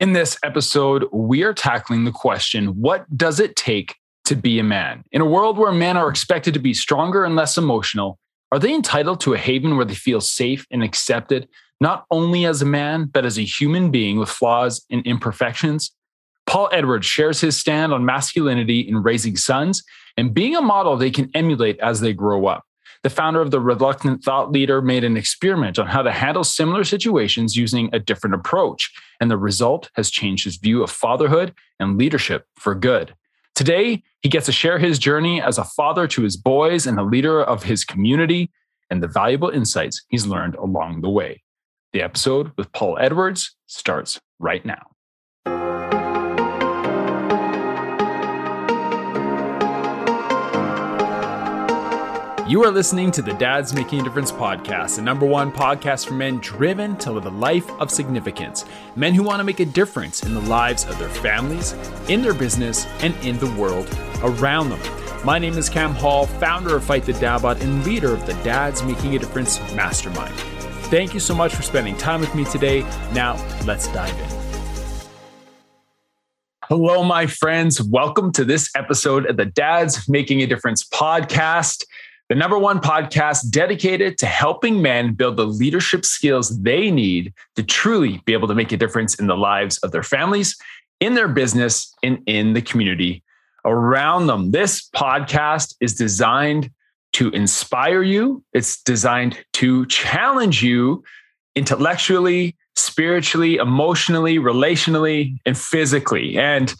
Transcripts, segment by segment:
In this episode, we are tackling the question what does it take to be a man? In a world where men are expected to be stronger and less emotional, are they entitled to a haven where they feel safe and accepted, not only as a man, but as a human being with flaws and imperfections? Paul Edwards shares his stand on masculinity in raising sons and being a model they can emulate as they grow up the founder of the Reluctant Thought Leader made an experiment on how to handle similar situations using a different approach. And the result has changed his view of fatherhood and leadership for good. Today, he gets to share his journey as a father to his boys and a leader of his community and the valuable insights he's learned along the way. The episode with Paul Edwards starts right now. You are listening to the Dads Making a Difference podcast, the number one podcast for men driven to live a life of significance. Men who want to make a difference in the lives of their families, in their business, and in the world around them. My name is Cam Hall, founder of Fight the Dadbot and leader of the Dads Making a Difference Mastermind. Thank you so much for spending time with me today. Now, let's dive in. Hello, my friends. Welcome to this episode of the Dads Making a Difference podcast the number one podcast dedicated to helping men build the leadership skills they need to truly be able to make a difference in the lives of their families, in their business, and in the community around them. This podcast is designed to inspire you, it's designed to challenge you intellectually, spiritually, emotionally, relationally, and physically. And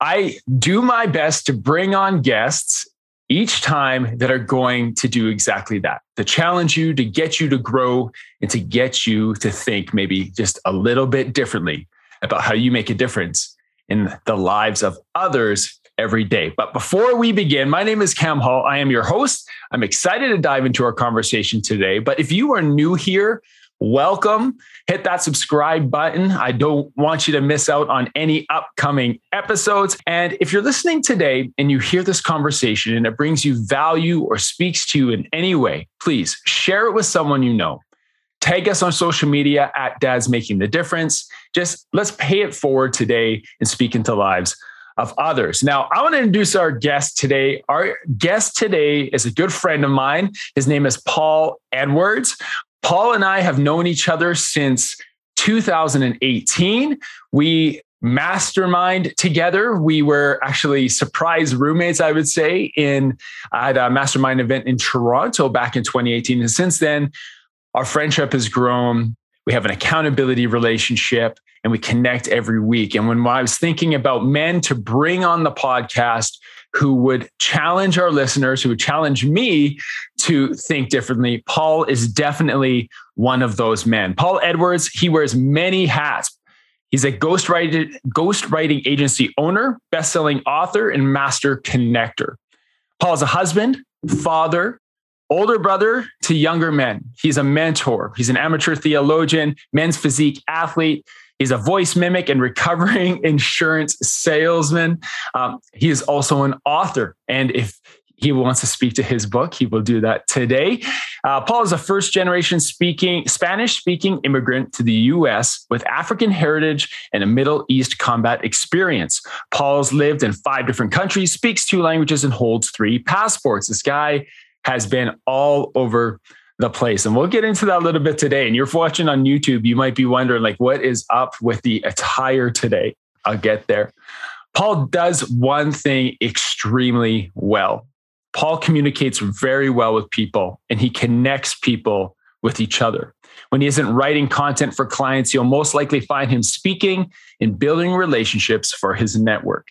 I do my best to bring on guests each time that are going to do exactly that to challenge you, to get you to grow, and to get you to think maybe just a little bit differently about how you make a difference in the lives of others every day. But before we begin, my name is Cam Hall. I am your host. I'm excited to dive into our conversation today. But if you are new here, welcome. Hit that subscribe button. I don't want you to miss out on any upcoming episodes. And if you're listening today and you hear this conversation and it brings you value or speaks to you in any way, please share it with someone you know. Tag us on social media at Dad's Making the Difference. Just let's pay it forward today and speak into lives of others. Now, I want to introduce our guest today. Our guest today is a good friend of mine. His name is Paul Edwards. Paul and I have known each other since 2018. We mastermind together. We were actually surprise roommates, I would say, in at a mastermind event in Toronto back in 2018. And since then, our friendship has grown. We have an accountability relationship and we connect every week. And when I was thinking about men to bring on the podcast who would challenge our listeners, who would challenge me to think differently. Paul is definitely one of those men. Paul Edwards, he wears many hats. He's a ghostwriting, ghostwriting agency owner, best-selling author, and master connector. Paul is a husband, father, older brother to younger men. He's a mentor. He's an amateur theologian, men's physique athlete. He's a voice mimic and recovering insurance salesman. Um, he is also an author. And if he wants to speak to his book, he will do that today. Uh, Paul is a first generation speaking Spanish speaking immigrant to the US with African heritage and a Middle East combat experience. Paul's lived in five different countries, speaks two languages, and holds three passports. This guy has been all over the place. And we'll get into that a little bit today. And you're watching on YouTube, you might be wondering, like, what is up with the attire today? I'll get there. Paul does one thing extremely well. Paul communicates very well with people and he connects people with each other. When he isn't writing content for clients, you'll most likely find him speaking and building relationships for his network.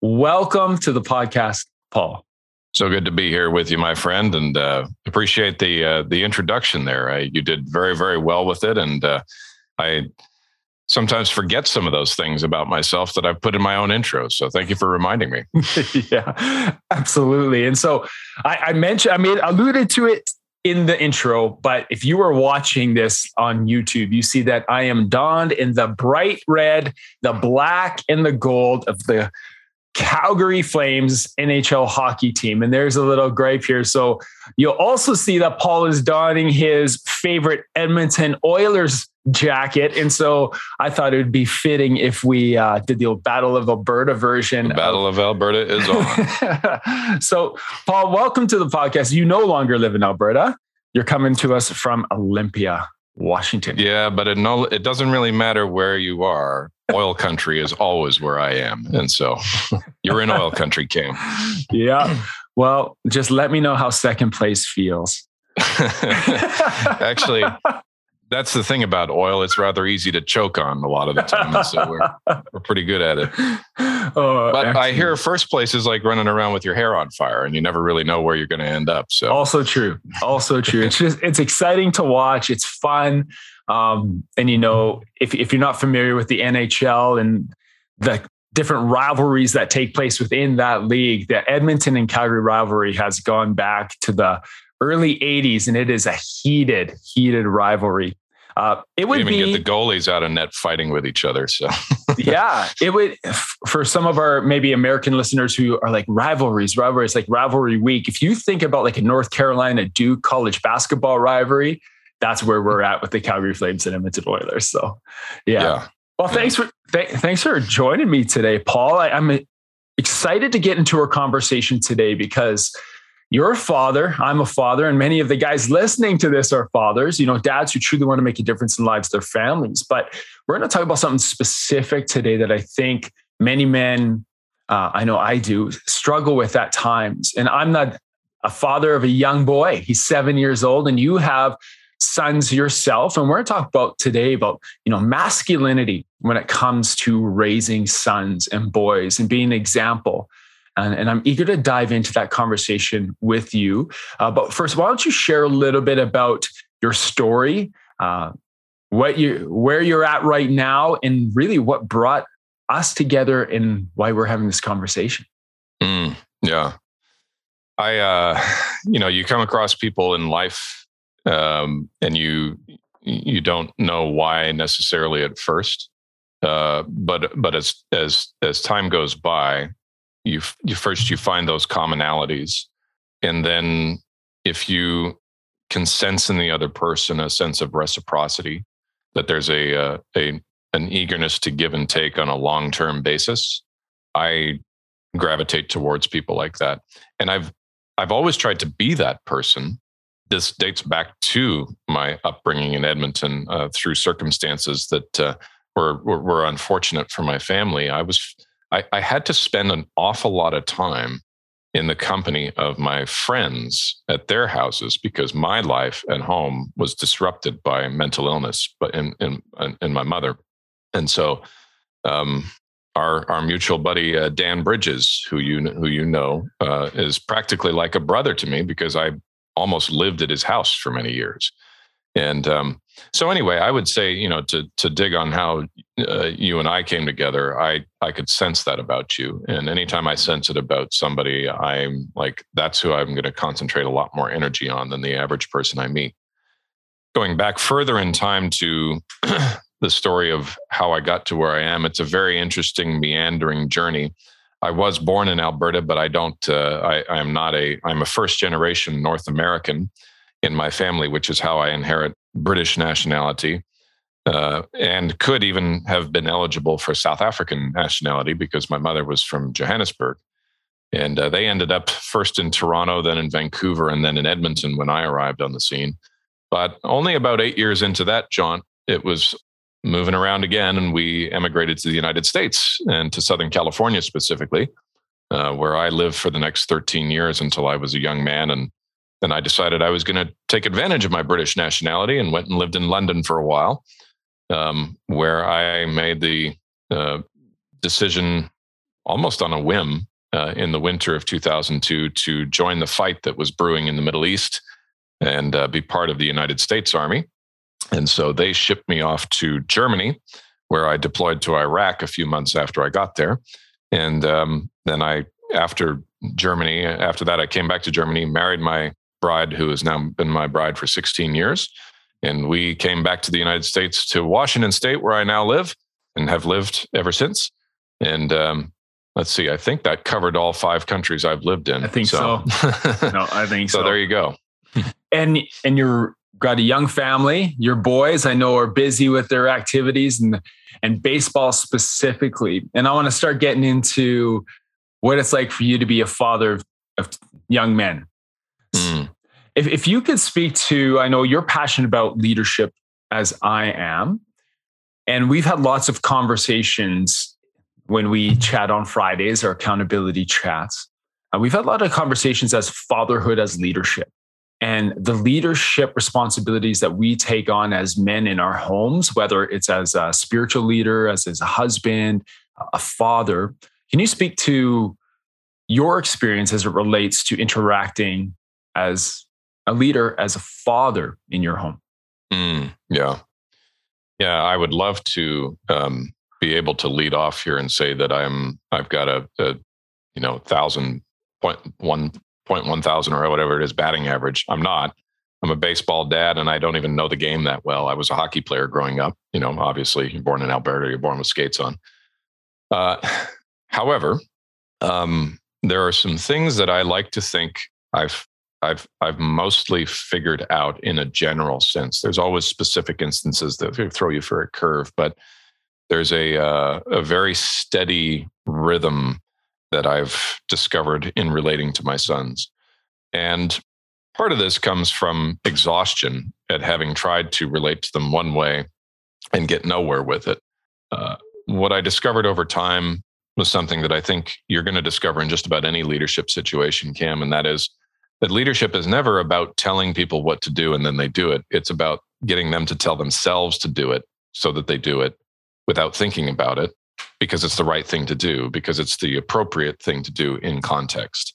Welcome to the podcast, Paul. So good to be here with you, my friend, and uh, appreciate the uh, the introduction there. Uh, you did very very well with it, and uh, I sometimes forget some of those things about myself that I've put in my own intro. So thank you for reminding me. yeah, absolutely. And so I, I mentioned, I mean, alluded to it in the intro, but if you are watching this on YouTube, you see that I am donned in the bright red, the black, and the gold of the Calgary Flames NHL hockey team. And there's a little gripe here. So you'll also see that Paul is donning his favorite Edmonton Oilers jacket. And so I thought it would be fitting if we uh, did the old Battle of Alberta version. The Battle of, of Alberta is on. so, Paul, welcome to the podcast. You no longer live in Alberta. You're coming to us from Olympia, Washington. Yeah, but it no, it doesn't really matter where you are. Oil country is always where I am, and so you're in oil country, Cam. Yeah. Well, just let me know how second place feels. Actually, that's the thing about oil. It's rather easy to choke on a lot of the time. so we're, we're pretty good at it. Oh, but excellent. I hear first place is like running around with your hair on fire and you never really know where you're going to end up. So also true. Also true. it's just, it's exciting to watch. It's fun. Um, and you know, if, if you're not familiar with the NHL and the different rivalries that take place within that league, the Edmonton and Calgary rivalry has gone back to the early 80s and it is a heated, heated rivalry. Uh, it would even be, get the goalies out of net fighting with each other. So yeah, it would for some of our maybe American listeners who are like rivalries, rivalries like rivalry week. If you think about like a North Carolina Duke college basketball rivalry, that's where we're at with the Calgary Flames and Edmonton Oilers. So yeah. yeah. Well, thanks for th- thanks for joining me today, Paul. I, I'm excited to get into our conversation today because you're a father. I'm a father. And many of the guys listening to this are fathers, you know, dads who truly want to make a difference in lives their families. But we're going to talk about something specific today that I think many men, uh, I know I do, struggle with at times. And I'm not a father of a young boy. He's seven years old, and you have sons yourself. And we're going to talk about today about, you know, masculinity when it comes to raising sons and boys and being an example and, and, I'm eager to dive into that conversation with you. Uh, but first, why don't you share a little bit about your story, uh, what you, where you're at right now, and really what brought us together and why we're having this conversation. Mm, yeah, I, uh, you know, you come across people in life, um, and you you don't know why necessarily at first, uh, but but as as as time goes by, you you first you find those commonalities and then if you can sense in the other person a sense of reciprocity that there's a, uh, a an eagerness to give and take on a long-term basis i gravitate towards people like that. And i've i've always tried to be that person. This dates back to my upbringing in edmonton uh, through circumstances that uh, were, were, were unfortunate for my family. I was I, I had to spend an awful lot of time in the company of my friends at their houses because my life at home was disrupted by mental illness but in in in my mother. And so um, our our mutual buddy uh, Dan Bridges who you who you know uh, is practically like a brother to me because I almost lived at his house for many years. And um, so anyway, I would say, you know, to to dig on how uh, you and I came together, I I could sense that about you, and anytime I sense it about somebody, I'm like, that's who I'm going to concentrate a lot more energy on than the average person I meet. Going back further in time to the story of how I got to where I am, it's a very interesting meandering journey. I was born in Alberta, but I don't. Uh, I, I'm not a. I'm a first generation North American in my family, which is how I inherit British nationality. Uh, and could even have been eligible for South African nationality because my mother was from Johannesburg. And uh, they ended up first in Toronto, then in Vancouver, and then in Edmonton when I arrived on the scene. But only about eight years into that, jaunt, it was moving around again, and we emigrated to the United States and to Southern California specifically, uh, where I lived for the next 13 years until I was a young man and then I decided I was going to take advantage of my British nationality and went and lived in London for a while, um, where I made the uh, decision almost on a whim uh, in the winter of 2002 to join the fight that was brewing in the Middle East and uh, be part of the United States Army. And so they shipped me off to Germany, where I deployed to Iraq a few months after I got there. And um, then I, after Germany, after that, I came back to Germany, married my bride who has now been my bride for 16 years. And we came back to the United States to Washington State, where I now live and have lived ever since. And um, let's see, I think that covered all five countries I've lived in. I think so. so. no, I think so. So there you go. and and you're got a young family. Your boys, I know, are busy with their activities and and baseball specifically. And I want to start getting into what it's like for you to be a father of, of young men. Mm. If if you could speak to, I know you're passionate about leadership as I am, and we've had lots of conversations when we chat on Fridays, our accountability chats. Uh, we've had a lot of conversations as fatherhood as leadership and the leadership responsibilities that we take on as men in our homes, whether it's as a spiritual leader, as, as a husband, a father. Can you speak to your experience as it relates to interacting as a leader, as a father in your home? Mm, yeah. Yeah, I would love to um, be able to lead off here and say that I'm I've got a, a you know thousand point one point one thousand or whatever it is batting average. I'm not. I'm a baseball dad, and I don't even know the game that well. I was a hockey player growing up. You know, obviously, you're born in Alberta, you're born with skates on. Uh, however, um, there are some things that I like to think I've I've I've mostly figured out in a general sense. There's always specific instances that throw you for a curve, but there's a uh, a very steady rhythm that I've discovered in relating to my sons. And part of this comes from exhaustion at having tried to relate to them one way and get nowhere with it. Uh, what I discovered over time was something that I think you're going to discover in just about any leadership situation, Cam, and that is that leadership is never about telling people what to do and then they do it. It's about getting them to tell themselves to do it so that they do it without thinking about it because it's the right thing to do, because it's the appropriate thing to do in context.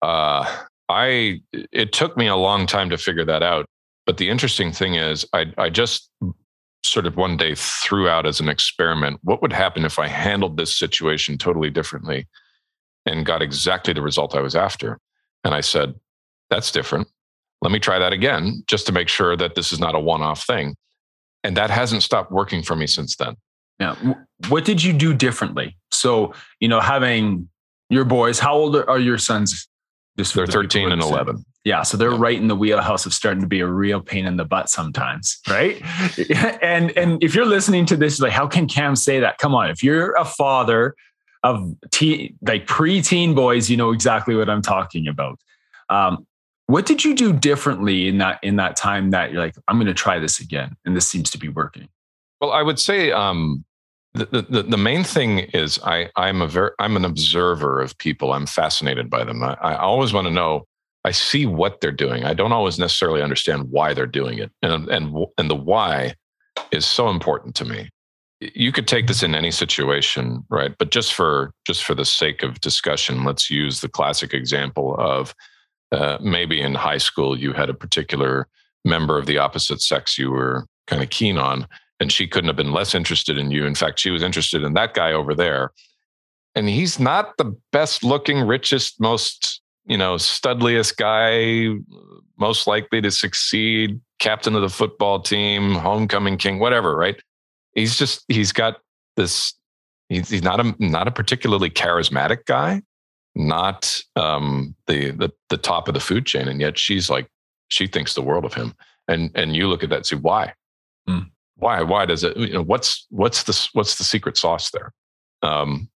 Uh, I it took me a long time to figure that out, but the interesting thing is, I I just sort of one day threw out as an experiment what would happen if I handled this situation totally differently and got exactly the result I was after. And I said, that's different. Let me try that again just to make sure that this is not a one off thing. And that hasn't stopped working for me since then. Now, what did you do differently? So, you know, having your boys, how old are your sons? Just they're 13 and 11. Yeah. So they're yeah. right in the wheelhouse of starting to be a real pain in the butt sometimes. Right. and, and if you're listening to this, like, how can Cam say that? Come on. If you're a father of teen, like pre-teen boys, you know exactly what I'm talking about. Um, what did you do differently in that, in that time that you're like, I'm going to try this again. And this seems to be working. Well, I would say um, the, the, the main thing is I I'm a very I'm an observer of people. I'm fascinated by them. I, I always want to know. I see what they're doing. I don't always necessarily understand why they're doing it, and and and the why is so important to me. You could take this in any situation, right? But just for just for the sake of discussion, let's use the classic example of uh, maybe in high school you had a particular member of the opposite sex you were kind of keen on and she couldn't have been less interested in you. In fact, she was interested in that guy over there. And he's not the best looking, richest, most, you know, studliest guy, most likely to succeed, captain of the football team, homecoming king, whatever, right? He's just, he's got this, he's, he's not a, not a particularly charismatic guy, not um, the, the, the top of the food chain. And yet she's like, she thinks the world of him. And, and you look at that and say, why? Mm why why does it you know what's what's the what's the secret sauce there um,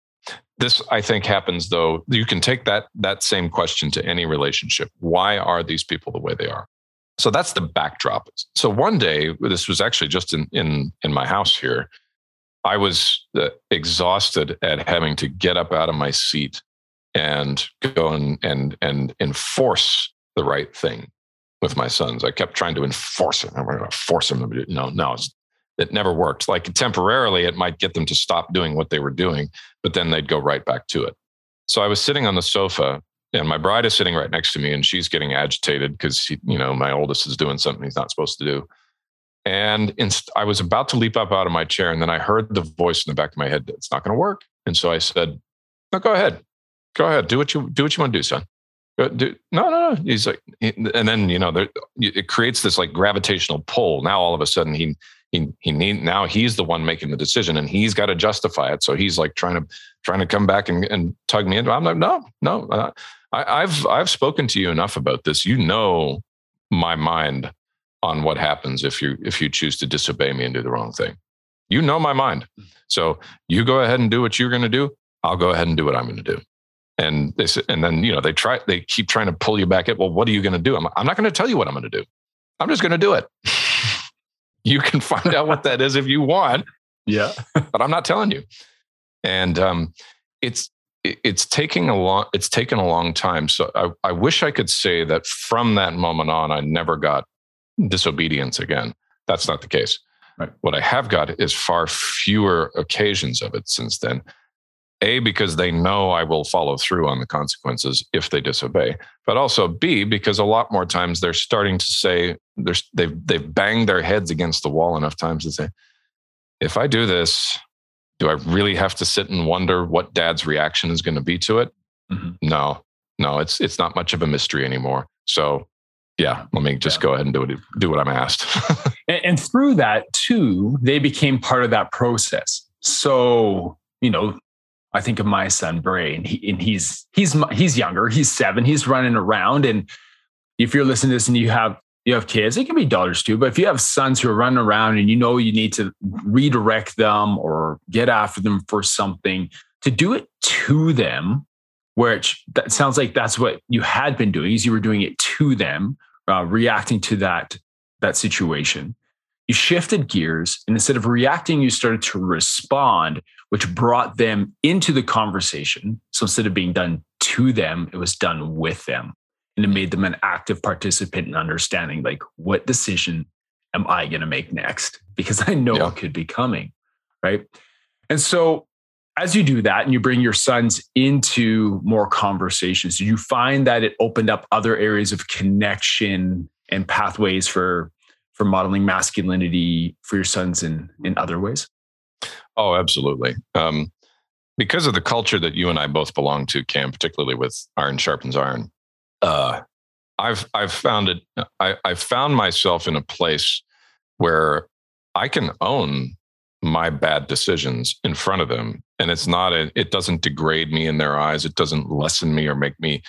this i think happens though you can take that that same question to any relationship why are these people the way they are so that's the backdrop so one day this was actually just in in in my house here i was uh, exhausted at having to get up out of my seat and go and and and enforce the right thing with my sons. I kept trying to enforce it. I'm going to force them to do no, no, it's it never worked. Like temporarily, it might get them to stop doing what they were doing, but then they'd go right back to it. So I was sitting on the sofa and my bride is sitting right next to me and she's getting agitated because, you know, my oldest is doing something he's not supposed to do. And inst- I was about to leap up out of my chair and then I heard the voice in the back of my head, it's not going to work. And so I said, no, go ahead. Go ahead. Do what you do what you want to do, son. Do, no, no, no. He's like, and then, you know, there, it creates this like gravitational pull. Now all of a sudden he, he he need now he's the one making the decision and he's got to justify it. So he's like trying to trying to come back and, and tug me in. I'm like, no, no. Uh, I, I've I've spoken to you enough about this. You know my mind on what happens if you if you choose to disobey me and do the wrong thing. You know my mind. So you go ahead and do what you're going to do. I'll go ahead and do what I'm going to do. And they said, and then you know they try they keep trying to pull you back at well what are you going to do? I'm, I'm not going to tell you what I'm going to do. I'm just going to do it. you can find out what that is if you want. Yeah, but I'm not telling you. And um, it's it's taking a long it's taken a long time. So I, I wish I could say that from that moment on, I never got disobedience again. That's not the case. Right. What I have got is far fewer occasions of it since then. A, because they know I will follow through on the consequences if they disobey, but also B, because a lot more times they're starting to say they've they've banged their heads against the wall enough times to say, if I do this, do I really have to sit and wonder what dad's reaction is going to be to it? Mm-hmm. No, no, it's it's not much of a mystery anymore. So yeah, let me just yeah. go ahead and do it, do what I'm asked. and, and through that too, they became part of that process. So, you know, I think of my son Bray, and, he, and he's he's he's younger. He's seven. He's running around, and if you're listening to this and you have you have kids, it can be daughters too. But if you have sons who are running around and you know you need to redirect them or get after them for something, to do it to them, which that sounds like that's what you had been doing, is you were doing it to them, uh, reacting to that that situation. You shifted gears, and instead of reacting, you started to respond, which brought them into the conversation. So instead of being done to them, it was done with them. And it made them an active participant in understanding like, what decision am I going to make next? Because I know yeah. what could be coming. Right. And so as you do that and you bring your sons into more conversations, do you find that it opened up other areas of connection and pathways for for modeling masculinity for your sons in in other ways? Oh, absolutely. Um, because of the culture that you and I both belong to, Cam, particularly with Iron Sharpens Iron, uh, I've I've found it. I, I've found myself in a place where I can own my bad decisions in front of them, and it's not. A, it doesn't degrade me in their eyes. It doesn't lessen me or make me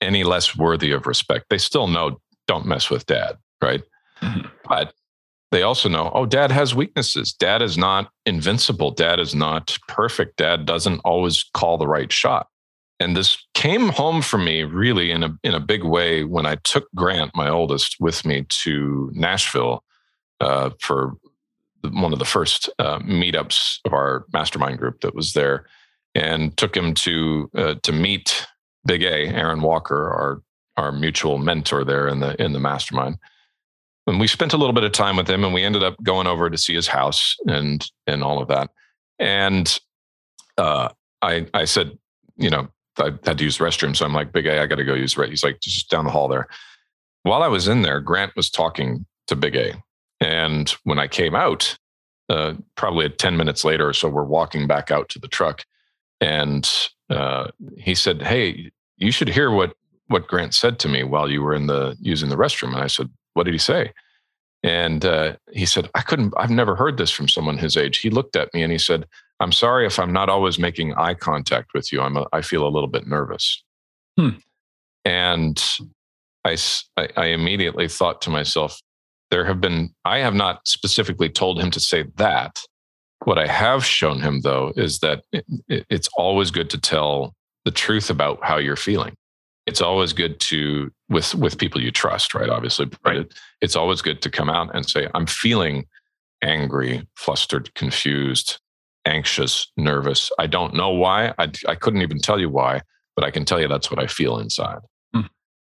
any less worthy of respect. They still know don't mess with dad, right? Mm-hmm. But they also know, oh, dad has weaknesses. Dad is not invincible. Dad is not perfect. Dad doesn't always call the right shot. And this came home for me really in a in a big way when I took Grant, my oldest, with me to Nashville uh, for one of the first uh, meetups of our mastermind group that was there, and took him to uh, to meet Big A, Aaron Walker, our our mutual mentor there in the in the mastermind. And we spent a little bit of time with him and we ended up going over to see his house and and all of that. And uh, i i said you know i had to use the restroom so i'm like big a i gotta go use the he's like just down the hall there while i was in there grant was talking to big a and when i came out uh, probably 10 minutes later or so we're walking back out to the truck and uh, he said hey you should hear what what grant said to me while you were in the using the restroom and i said what did he say? And uh, he said, I couldn't, I've never heard this from someone his age. He looked at me and he said, I'm sorry if I'm not always making eye contact with you. I'm a, I feel a little bit nervous. Hmm. And I, I immediately thought to myself, there have been, I have not specifically told him to say that. What I have shown him, though, is that it, it's always good to tell the truth about how you're feeling it's always good to with with people you trust right obviously right it, it's always good to come out and say i'm feeling angry flustered confused anxious nervous. I don't know why. I, I couldn't even tell you why but i can tell you that's what i feel inside. Mm.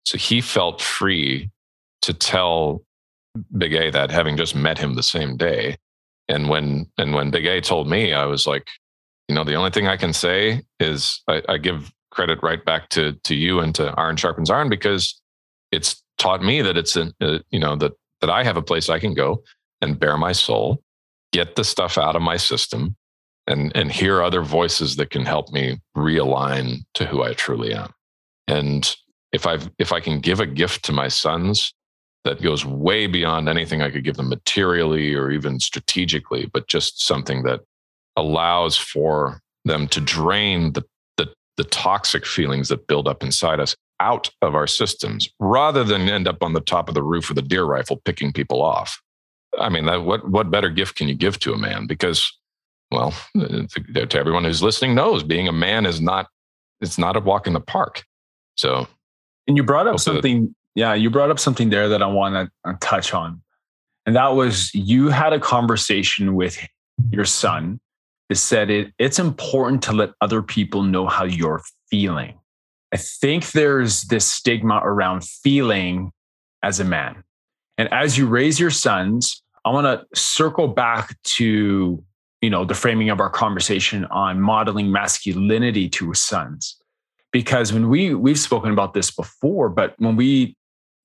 so he felt free to tell big a that having just met him the same day. And when and when big a told me i was like you know the only thing i can say is I, I give credit right back to to you and to Iron Sharpens Iron because it's taught me that it's an uh, you know that that I have a place I can go and bare my soul, get the stuff out of my system, and and hear other voices that can help me realign to who I truly am. And if I if I can give a gift to my sons, that goes way beyond anything I could give them materially or even strategically, but just something that allows for them to drain the, the, the toxic feelings that build up inside us out of our systems rather than end up on the top of the roof with a deer rifle picking people off. I mean, that, what, what better gift can you give to a man? Because, well, to everyone who's listening knows being a man is not, it's not a walk in the park. So, and you brought up something, that, yeah, you brought up something there that I want to uh, touch on. And that was you had a conversation with your son that said it, it's important to let other people know how you're feeling. I think there's this stigma around feeling as a man. And as you raise your sons, I want to circle back to, you know, the framing of our conversation on modeling masculinity to sons. Because when we we've spoken about this before, but when we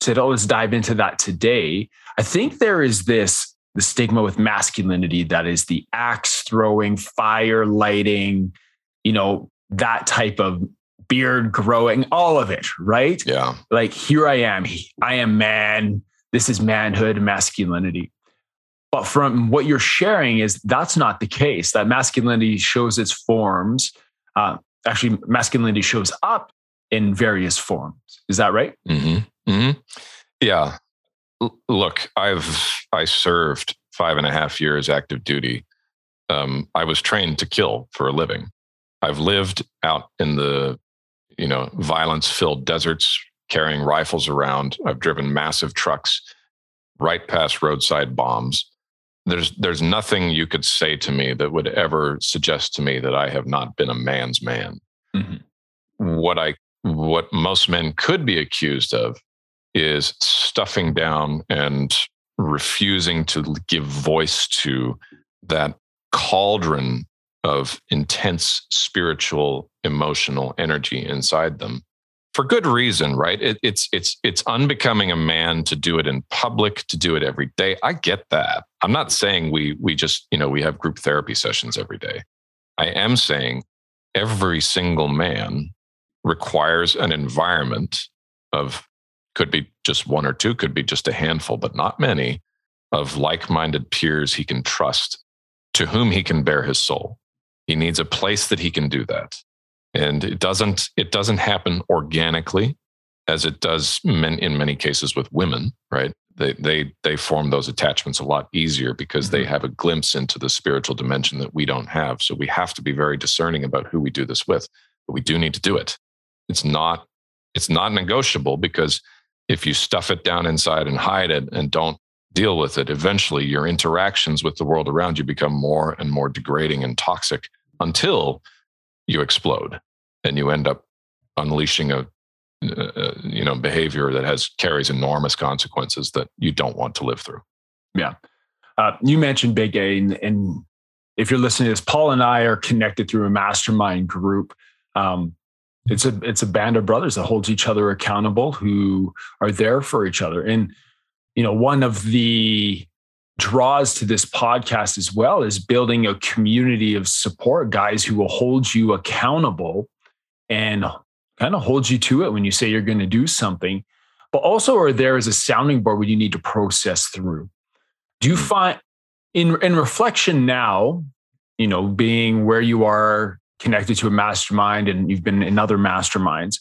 said, oh, let's dive into that today, I think there is this the stigma with masculinity that is the axe throwing, fire lighting, you know, that type of beard growing, all of it, right? Yeah. Like here I am. I am man. This is manhood, masculinity. But from what you're sharing is that's not the case. That masculinity shows its forms. Uh, actually, masculinity shows up in various forms. Is that right? Mm-hmm. Mm-hmm. Yeah. L- look, I've I served five and a half years active duty. Um, I was trained to kill for a living. I've lived out in the you know violence filled deserts carrying rifles around. I've driven massive trucks right past roadside bombs there's there's nothing you could say to me that would ever suggest to me that I have not been a man's man. Mm-hmm. What I what most men could be accused of is stuffing down and refusing to give voice to that cauldron of intense spiritual emotional energy inside them for good reason, right? It, it's it's it's unbecoming a man to do it in public, to do it every day. I get that. I'm not saying we we just you know we have group therapy sessions every day. I am saying every single man requires an environment of could be just one or two, could be just a handful, but not many of like-minded peers he can trust, to whom he can bear his soul. He needs a place that he can do that and it doesn't it doesn't happen organically as it does men, in many cases with women right? They they they form those attachments a lot easier because mm-hmm. they have a glimpse into the spiritual dimension that we don't have. So we have to be very discerning about who we do this with but we do need to do it. It's not it's not negotiable because if you stuff it down inside and hide it and don't deal with it eventually your interactions with the world around you become more and more degrading and toxic until you explode and you end up unleashing a, a, you know behavior that has carries enormous consequences that you don't want to live through. Yeah. Uh, you mentioned big a and, and, if you're listening to this paul and i are connected through a mastermind group. Um, it's a it's a band of brothers that holds each other accountable who are there for each other. And you know one of the draws to this podcast as well is building a community of support guys who will hold you accountable and kind of hold you to it when you say you're going to do something but also are there as a sounding board where you need to process through do you hmm. find in in reflection now you know being where you are connected to a mastermind and you've been in other masterminds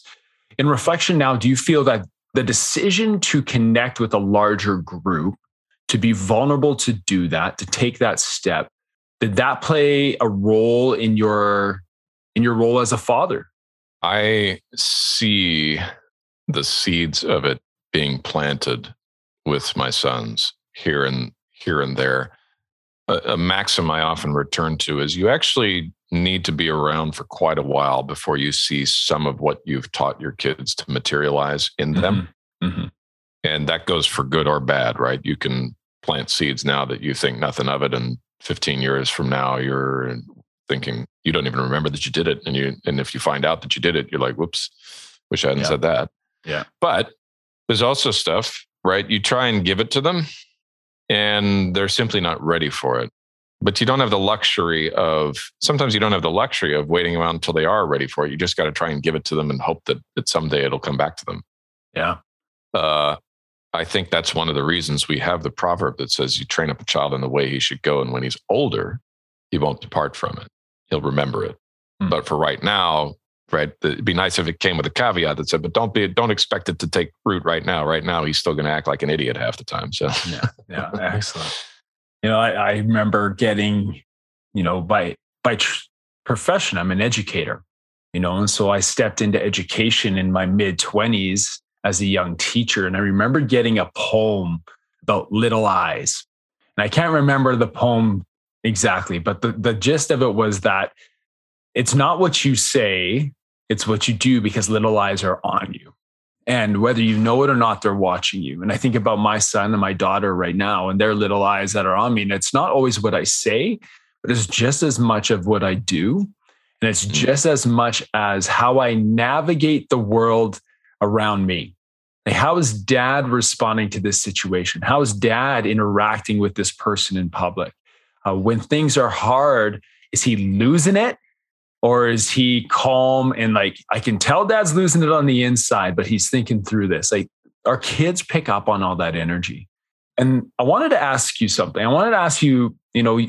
in reflection now do you feel that the decision to connect with a larger group to be vulnerable to do that, to take that step. Did that play a role in your in your role as a father? I see the seeds of it being planted with my sons here and here and there. A, a maxim I often return to is you actually need to be around for quite a while before you see some of what you've taught your kids to materialize in them. Mm-hmm. Mm-hmm. And that goes for good or bad, right? You can plant seeds now that you think nothing of it and 15 years from now you're thinking you don't even remember that you did it and you and if you find out that you did it you're like whoops wish i hadn't yeah. said that. Yeah. But there's also stuff right you try and give it to them and they're simply not ready for it. But you don't have the luxury of sometimes you don't have the luxury of waiting around until they are ready for it. You just got to try and give it to them and hope that that someday it'll come back to them. Yeah. Uh, I think that's one of the reasons we have the proverb that says you train up a child in the way he should go. And when he's older, he won't depart from it. He'll remember it. Mm. But for right now, right, it'd be nice if it came with a caveat that said, but don't be, don't expect it to take root right now. Right now, he's still going to act like an idiot half the time. So, yeah, yeah, excellent. You know, I, I remember getting, you know, by, by tr- profession, I'm an educator, you know, and so I stepped into education in my mid 20s as a young teacher. And I remember getting a poem about little eyes. And I can't remember the poem exactly, but the, the gist of it was that it's not what you say, it's what you do because little eyes are on you. And whether you know it or not, they're watching you. And I think about my son and my daughter right now and their little eyes that are on me. And it's not always what I say, but it's just as much of what I do. And it's mm. just as much as how I navigate the world around me. Like how is dad responding to this situation? How is dad interacting with this person in public? Uh, when things are hard, is he losing it? Or is he calm and like, I can tell dad's losing it on the inside, but he's thinking through this. Like, our kids pick up on all that energy. And I wanted to ask you something. I wanted to ask you, you know,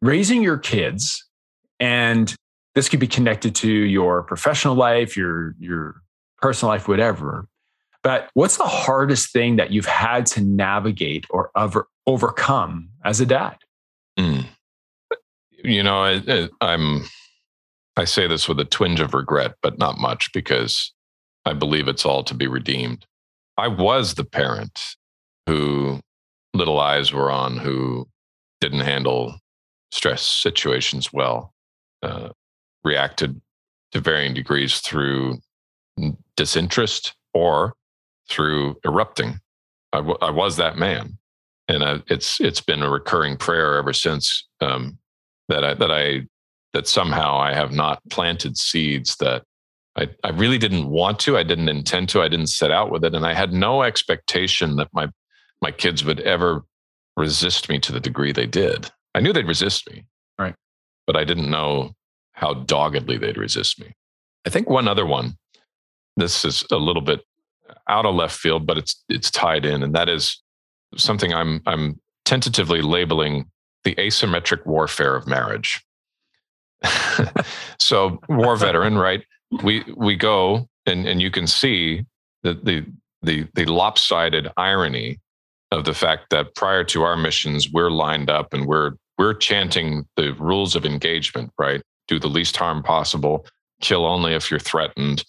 raising your kids, and this could be connected to your professional life, your, your personal life, whatever. But what's the hardest thing that you've had to navigate or over, overcome as a dad? Mm. You know, I, I'm, I say this with a twinge of regret, but not much because I believe it's all to be redeemed. I was the parent who little eyes were on, who didn't handle stress situations well, uh, reacted to varying degrees through disinterest or through erupting. I, w- I was that man, and I, it's it's been a recurring prayer ever since um, that I that I that somehow I have not planted seeds that I, I really didn't want to. I didn't intend to. I didn't set out with it, and I had no expectation that my my kids would ever resist me to the degree they did. I knew they'd resist me, right? But I didn't know how doggedly they'd resist me. I think one other one. This is a little bit out of left field, but it's it's tied in, and that is something I'm I'm tentatively labeling the asymmetric warfare of marriage. so, war veteran, right? We we go and and you can see the the the the lopsided irony of the fact that prior to our missions, we're lined up and we're we're chanting the rules of engagement, right? Do the least harm possible, kill only if you're threatened,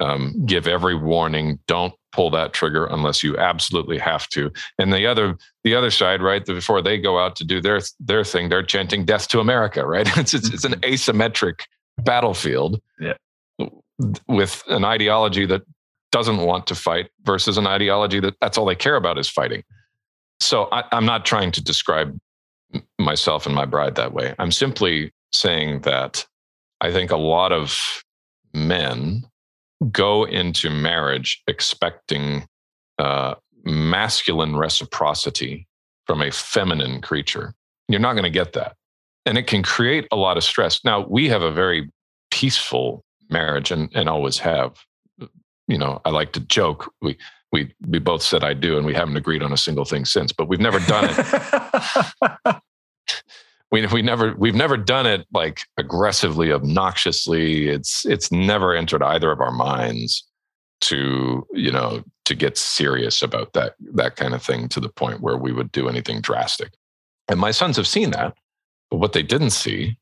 um, give every warning don't pull that trigger unless you absolutely have to and the other the other side right before they go out to do their their thing they're chanting death to america right it's it's, it's an mm-hmm. asymmetric battlefield yeah. with an ideology that doesn't want to fight versus an ideology that that's all they care about is fighting so I, i'm not trying to describe myself and my bride that way i'm simply saying that i think a lot of men go into marriage expecting uh, masculine reciprocity from a feminine creature. You're not going to get that. And it can create a lot of stress. Now, we have a very peaceful marriage and, and always have. You know, I like to joke. We we we both said I do, and we haven't agreed on a single thing since, but we've never done it. we we never we've never done it like aggressively obnoxiously. It's it's never entered either of our minds to you know to get serious about that that kind of thing to the point where we would do anything drastic. And my sons have seen that. But what they didn't see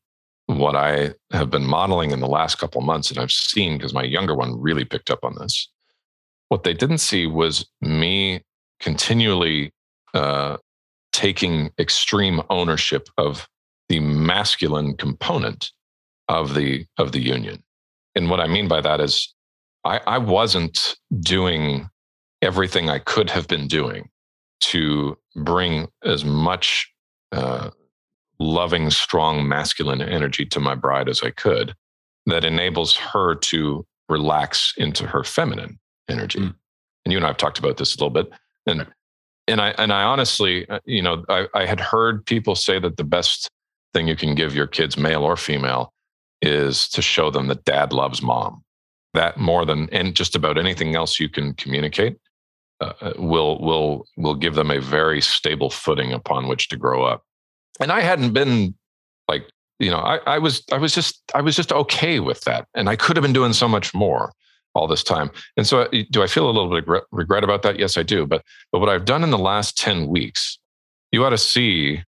what i have been modeling in the last couple months and i've seen because my younger one really picked up on this what they didn't see was me continually uh, taking extreme ownership of the masculine component of the of the union. And what I mean by that is I, I wasn't doing everything I could have been doing to bring as much uh, loving, strong masculine energy to my bride as I could that enables her to relax into her feminine energy. Mm. And you and I have talked about this a little bit. And and I and I honestly, uh, you know, I, I had heard people say that the best thing you can give your kids, male or female, is to show them that dad loves mom. That more than and just about anything else you can communicate uh, uh, will will will give them a very stable footing upon which to grow up. And I hadn't been like you know I, I was I was just I was just okay with that, and I could have been doing so much more all this time. And so, do I feel a little bit regret, regret about that? Yes, I do. But but what I've done in the last ten weeks, you ought to see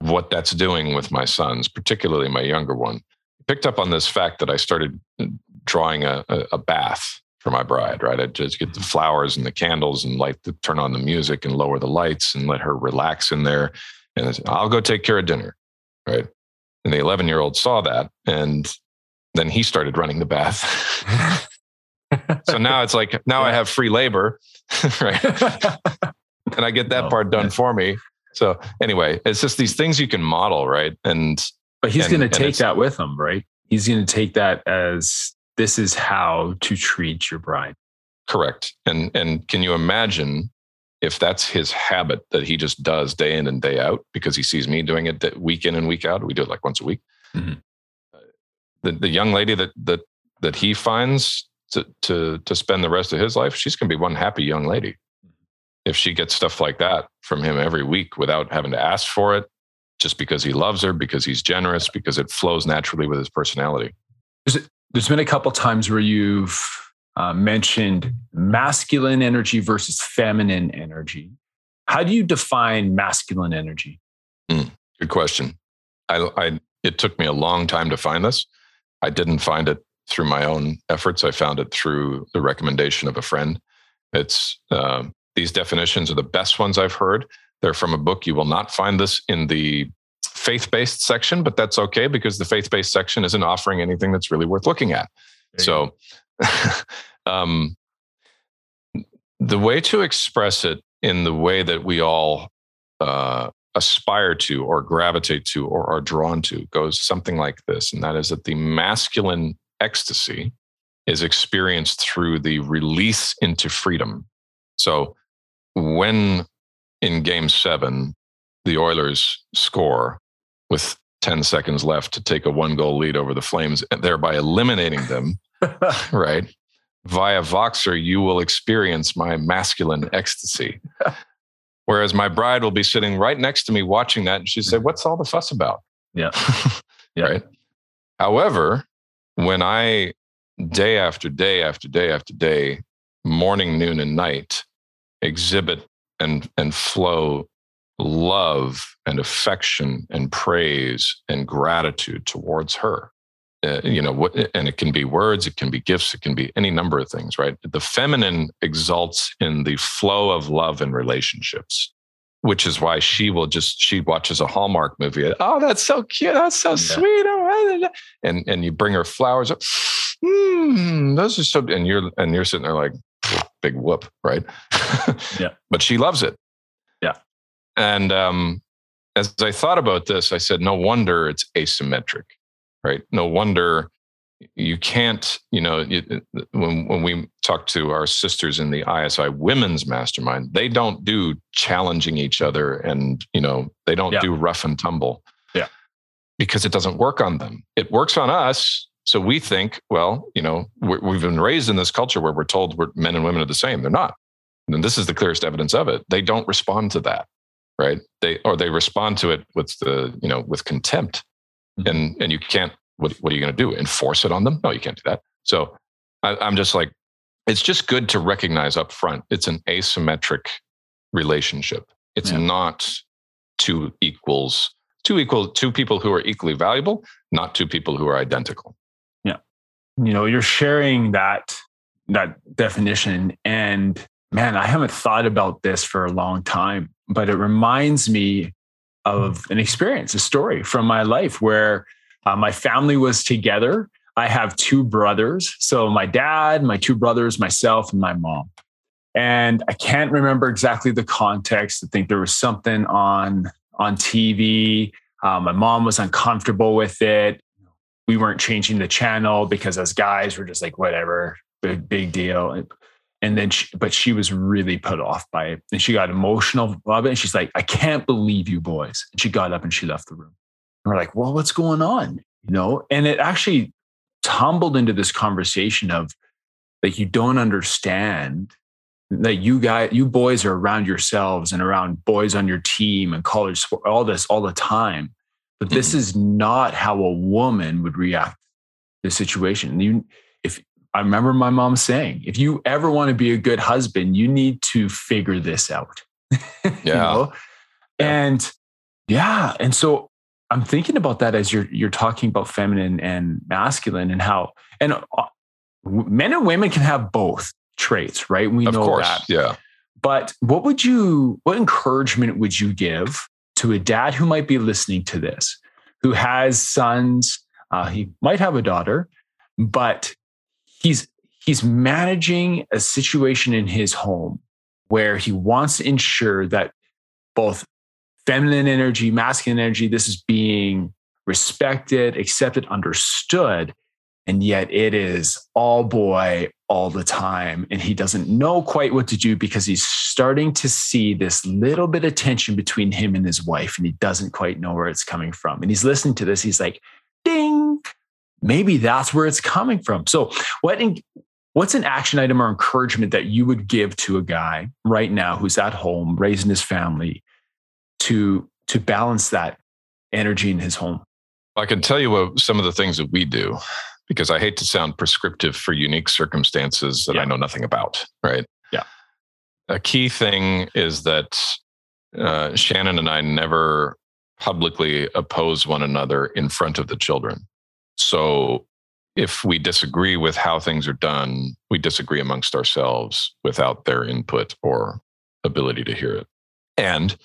what that's doing with my sons, particularly my younger one. Picked up on this fact that I started uh, drawing a, a, bath for my bride, right? I just get the flowers and the candles and light the turn on the music and lower the lights and let her relax in there. And I'll go take care of dinner, right? And the 11 year old saw that. And then he started running the bath. so now it's like, now. I have free labor, right? and I get that oh, part done yeah. for me. So anyway, it's just these things you can model, right? And but he's going to take that with him, right? He's going to take that as this is how to treat your bride. Correct. And and can you imagine if that's his habit that he just does day in and day out because he sees me doing it week in and week out. We do it like once a week. Mm-hmm. The the young lady that that that he finds to to to spend the rest of his life, she's going to be one happy young lady. If she gets stuff like that from him every week without having to ask for it, just because he loves her, because he's generous, because it flows naturally with his personality. There's been a couple times where you've uh, mentioned masculine energy versus feminine energy. How do you define masculine energy? Mm, good question. I, I, it took me a long time to find this. I didn't find it through my own efforts. I found it through the recommendation of a friend. It's uh, these definitions are the best ones I've heard. They're from a book. You will not find this in the faith based section, but that's okay because the faith based section isn't offering anything that's really worth looking at. So, um, the way to express it in the way that we all uh, aspire to, or gravitate to, or are drawn to goes something like this. And that is that the masculine ecstasy is experienced through the release into freedom. So, when in game seven, the Oilers score, with 10 seconds left to take a one goal lead over the Flames, thereby eliminating them, right? Via Voxer, you will experience my masculine ecstasy. Whereas my bride will be sitting right next to me watching that and she said, What's all the fuss about? Yeah. yeah. Right. However, when I day after day after day after day, morning, noon, and night, exhibit and and flow love and affection and praise and gratitude towards her. Uh, you know, and it can be words, it can be gifts, it can be any number of things, right? The feminine exalts in the flow of love and relationships, which is why she will just, she watches a Hallmark movie. Oh, that's so cute. That's so yeah. sweet. Oh, and, and you bring her flowers. Mm, those are so, and you're, and you're sitting there like, big whoop, right? yeah. but she loves it. Yeah. And um, as I thought about this, I said, no wonder it's asymmetric, right? No wonder you can't, you know, you, when, when we talk to our sisters in the ISI Women's Mastermind, they don't do challenging each other and, you know, they don't yeah. do rough and tumble. Yeah. Because it doesn't work on them. It works on us. So we think, well, you know, we have been raised in this culture where we're told we're men and women are the same. They're not. And this is the clearest evidence of it. They don't respond to that right? They or they respond to it with the you know with contempt, mm-hmm. and and you can't. What what are you going to do? Enforce it on them? No, you can't do that. So I, I'm just like, it's just good to recognize up front. It's an asymmetric relationship. It's yeah. not two equals, two equal, two people who are equally valuable, not two people who are identical. You know, you're sharing that that definition, and man, I haven't thought about this for a long time but it reminds me of an experience, a story from my life where uh, my family was together. I have two brothers. So my dad, my two brothers, myself, and my mom. And I can't remember exactly the context. I think there was something on on TV. Uh, my mom was uncomfortable with it. We weren't changing the channel because as guys, we're just like, whatever, big, big deal. And then she, but she was really put off by it. And she got emotional about it. And she's like i can't believe you boys. And she got up and she left the room. And we're like well what's going on? You know? And it actually tumbled into this conversation of like you don't understand that you guys, you boys are around yourselves and around boys on your team and college sport, all this all the time. But this is not how a woman would react to the situation. You, if I remember my mom saying, if you ever want to be a good husband, you need to figure this out. Yeah. you know? yeah. And yeah. And so I'm thinking about that as you're you're talking about feminine and masculine and how and uh, men and women can have both traits, right? We of know course, that. Yeah. But what would you what encouragement would you give to a dad who might be listening to this, who has sons, uh, he might have a daughter, but he's he's managing a situation in his home where he wants to ensure that both feminine energy, masculine energy, this is being respected, accepted, understood. And yet it is all boy all the time. And he doesn't know quite what to do because he's starting to see this little bit of tension between him and his wife. And he doesn't quite know where it's coming from. And he's listening to this. He's like, ding, maybe that's where it's coming from. So, what, in, what's an action item or encouragement that you would give to a guy right now who's at home raising his family to to balance that energy in his home? I can tell you what some of the things that we do because I hate to sound prescriptive for unique circumstances that yeah. I know nothing about, right? Yeah. A key thing is that uh, Shannon and I never publicly oppose one another in front of the children. So if we disagree with how things are done, we disagree amongst ourselves without their input or ability to hear it. And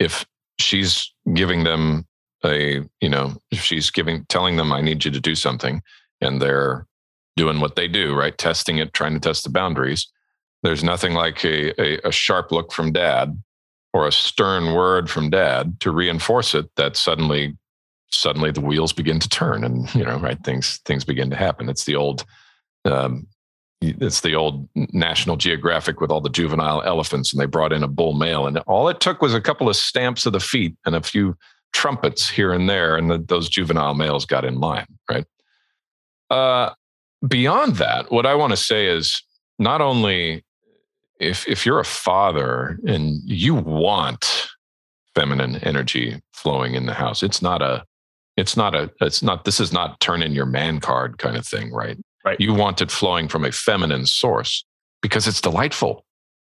if she's giving them a, you know, if she's giving, telling them, I need you to do something, and they're doing what they do, right? Testing it, trying to test the boundaries. There's nothing like a, a, a sharp look from dad or a stern word from dad to reinforce it that suddenly suddenly the wheels begin to turn and you know right things things begin to happen it's the old um, it's the old National Geographic with all the juvenile elephants, and they brought in a bull male, and all it took was a couple of stamps of the feet and a few trumpets here and there, and the, those juvenile males got in line, right? Uh, beyond that, what I want to say is not only if if you're a father and you want feminine energy flowing in the house, it's not a it's not a it's not this is not turn in your man card kind of thing, right? Right. You want it flowing from a feminine source because it's delightful.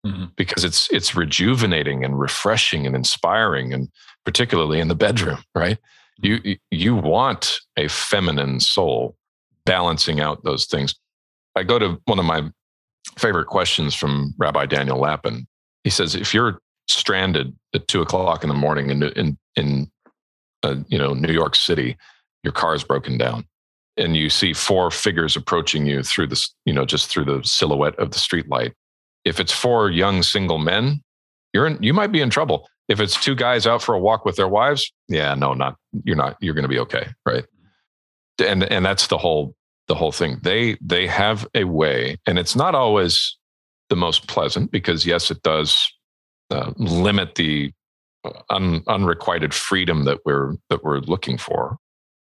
Mm-hmm. Because it's it's rejuvenating and refreshing and inspiring, and particularly in the bedroom, right? Mm-hmm. You you want a feminine soul balancing out those things. I go to one of my favorite questions from Rabbi Daniel Lapin. He says, if you're stranded at two o'clock in the morning in in in uh, you know New York City, your car's broken down and you see four figures approaching you through this, you know, just through the silhouette of the streetlight. If it's four young single men, you're in, you might be in trouble. If it's two guys out for a walk with their wives, yeah, no, not you're not. You're going to be okay, right? And and that's the whole the whole thing. They they have a way, and it's not always the most pleasant because yes, it does uh, limit the uh, un, unrequited freedom that we're that we're looking for.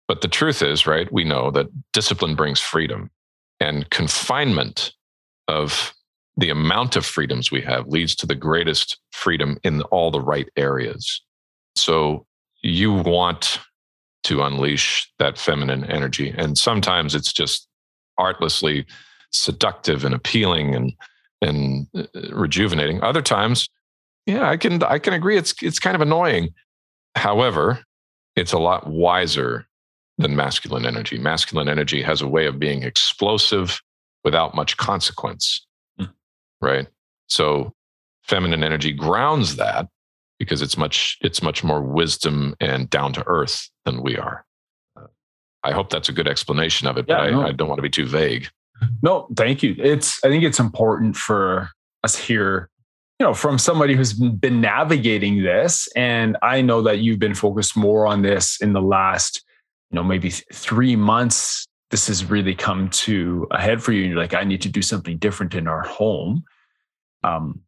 But the truth is, right, we know that discipline brings freedom and confinement of the amount of freedoms we have leads to the greatest freedom in all the right areas. So you want to unleash that feminine energy. And sometimes it's just artlessly seductive and appealing and and uh, rejuvenating. Other times, yeah, I can I can agree it's it's kind of annoying. However, it's a lot wiser than masculine energy. Masculine energy has a way of being explosive without much consequence, mm. right? So feminine energy grounds that because it's much it's much more wisdom and down to earth than we are. Uh, I hope that's a good explanation of it, yeah, but I, no. I don't want to be too vague. No, thank you. It's I think it's important for us here you know from somebody who's been navigating this and i know that you've been focused more on this in the last you know, maybe three months, this has really come to a head for you. And you're like, I need to do something different in our home. Um,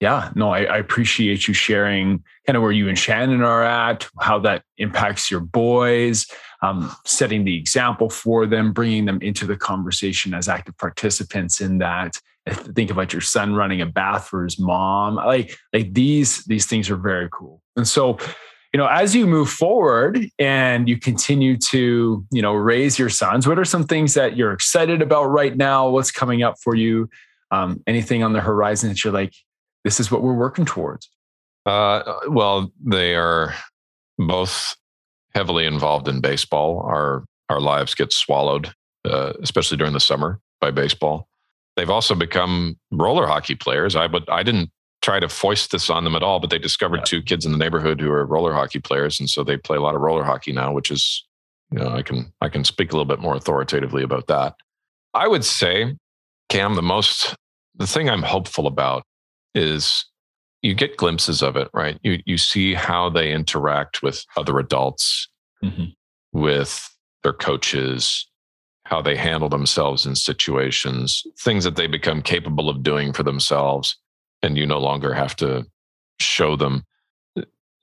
yeah, no, I, I appreciate you sharing kind of where you and Shannon are at, how that impacts your boys. um, setting the example for them, bringing them into the conversation as active participants in that. Think about your son running a bath for his mom. Like, like these, these things are very cool. And so, you know, as you move forward and you continue to, you know, raise your sons, what are some things that you're excited about right now? What's coming up for you? Um, anything on the horizon that you're like, this is what we're working towards? Uh, well, they are both heavily involved in baseball. Our our lives get swallowed, uh, especially during the summer, by baseball. They've also become roller hockey players. I but I didn't try to foist this on them at all, but they discovered yeah. two kids in the neighborhood who are roller hockey players, and so they play a lot of roller hockey now, which is you know I can I can speak a little bit more authoritatively about that. I would say, Cam, the most the thing I'm hopeful about is you get glimpses of it, right? You you see how they interact with other adults, mm-hmm. with their coaches, how they handle themselves in situations, things that they become capable of doing for themselves, and you no longer have to show them.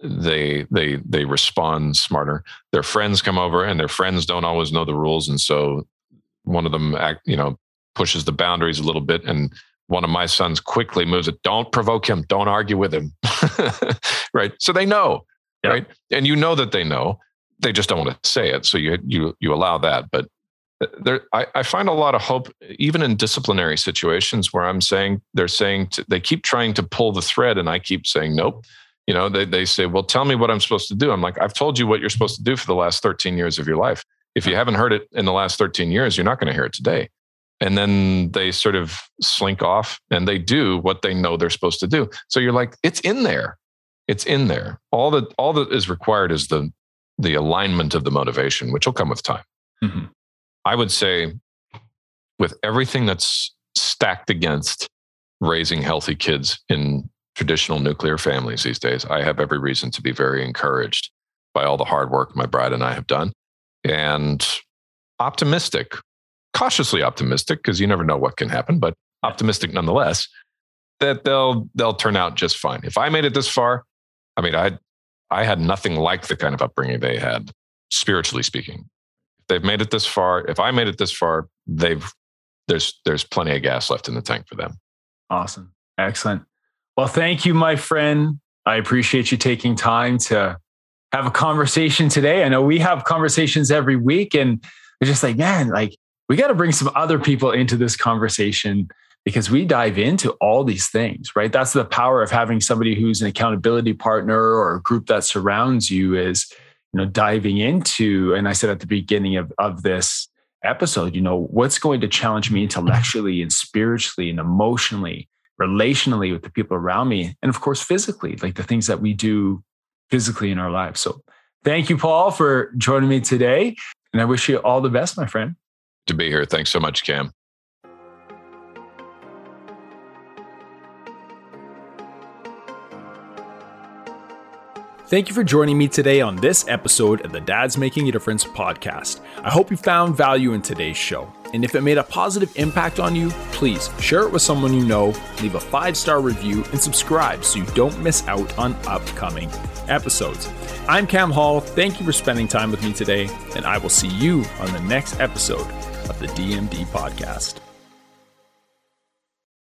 They they they respond smarter. Their friends come over, and their friends don't always know the rules, and so one of them act, you know, pushes the boundaries a little bit, and one of my sons quickly moves it. Don't provoke him. Don't argue with him. right. So they know. Yeah. Right. And you know that they know. They just don't want to say it. So you you you allow that. But there, I, I find a lot of hope, even in disciplinary situations where I'm saying they're saying to, they keep trying to pull the thread, and I keep saying nope. You know, they they say, well, tell me what I'm supposed to do. I'm like, I've told you what you're supposed to do for the last 13 years of your life. If you haven't heard it in the last 13 years, you're not going to hear it today and then they sort of slink off and they do what they know they're supposed to do. So you're like it's in there. It's in there. All that all that is required is the the alignment of the motivation which will come with time. Mm-hmm. i would say with everything that's stacked against raising healthy kids in traditional nuclear families these days i have every reason to be very encouraged by all the hard work my bride and i have done and optimistic cautiously optimistic because you never know what can happen, but optimistic nonetheless that they'll they'll turn out just fine. If I made it this far, I mean, I I had nothing like the kind of upbringing they had, spiritually speaking. If they've made it this far. If I made it this far, they've there's there's plenty of gas left in the tank for them. Awesome, excellent. Well, thank you, my friend. I appreciate you taking time to have a conversation today. I know we have conversations every week, and it's just like, man, like we got to bring some other people into this conversation because we dive into all these things, right? That's the power of having somebody who's an accountability partner or a group that surrounds you is, you know, diving into, and I said at the beginning of, of this episode, you know, what's going to challenge me intellectually and spiritually and emotionally, relationally with the people around me, and of course, physically, like the things that we do physically in our lives. So thank you, Paul, for joining me today. And I wish you all the best, my friend to be here. Thanks so much, Cam. Thank you for joining me today on this episode of the Dad's Making a Difference podcast. I hope you found value in today's show. And if it made a positive impact on you, please share it with someone you know, leave a five star review, and subscribe so you don't miss out on upcoming episodes. I'm Cam Hall. Thank you for spending time with me today, and I will see you on the next episode of the DMD podcast.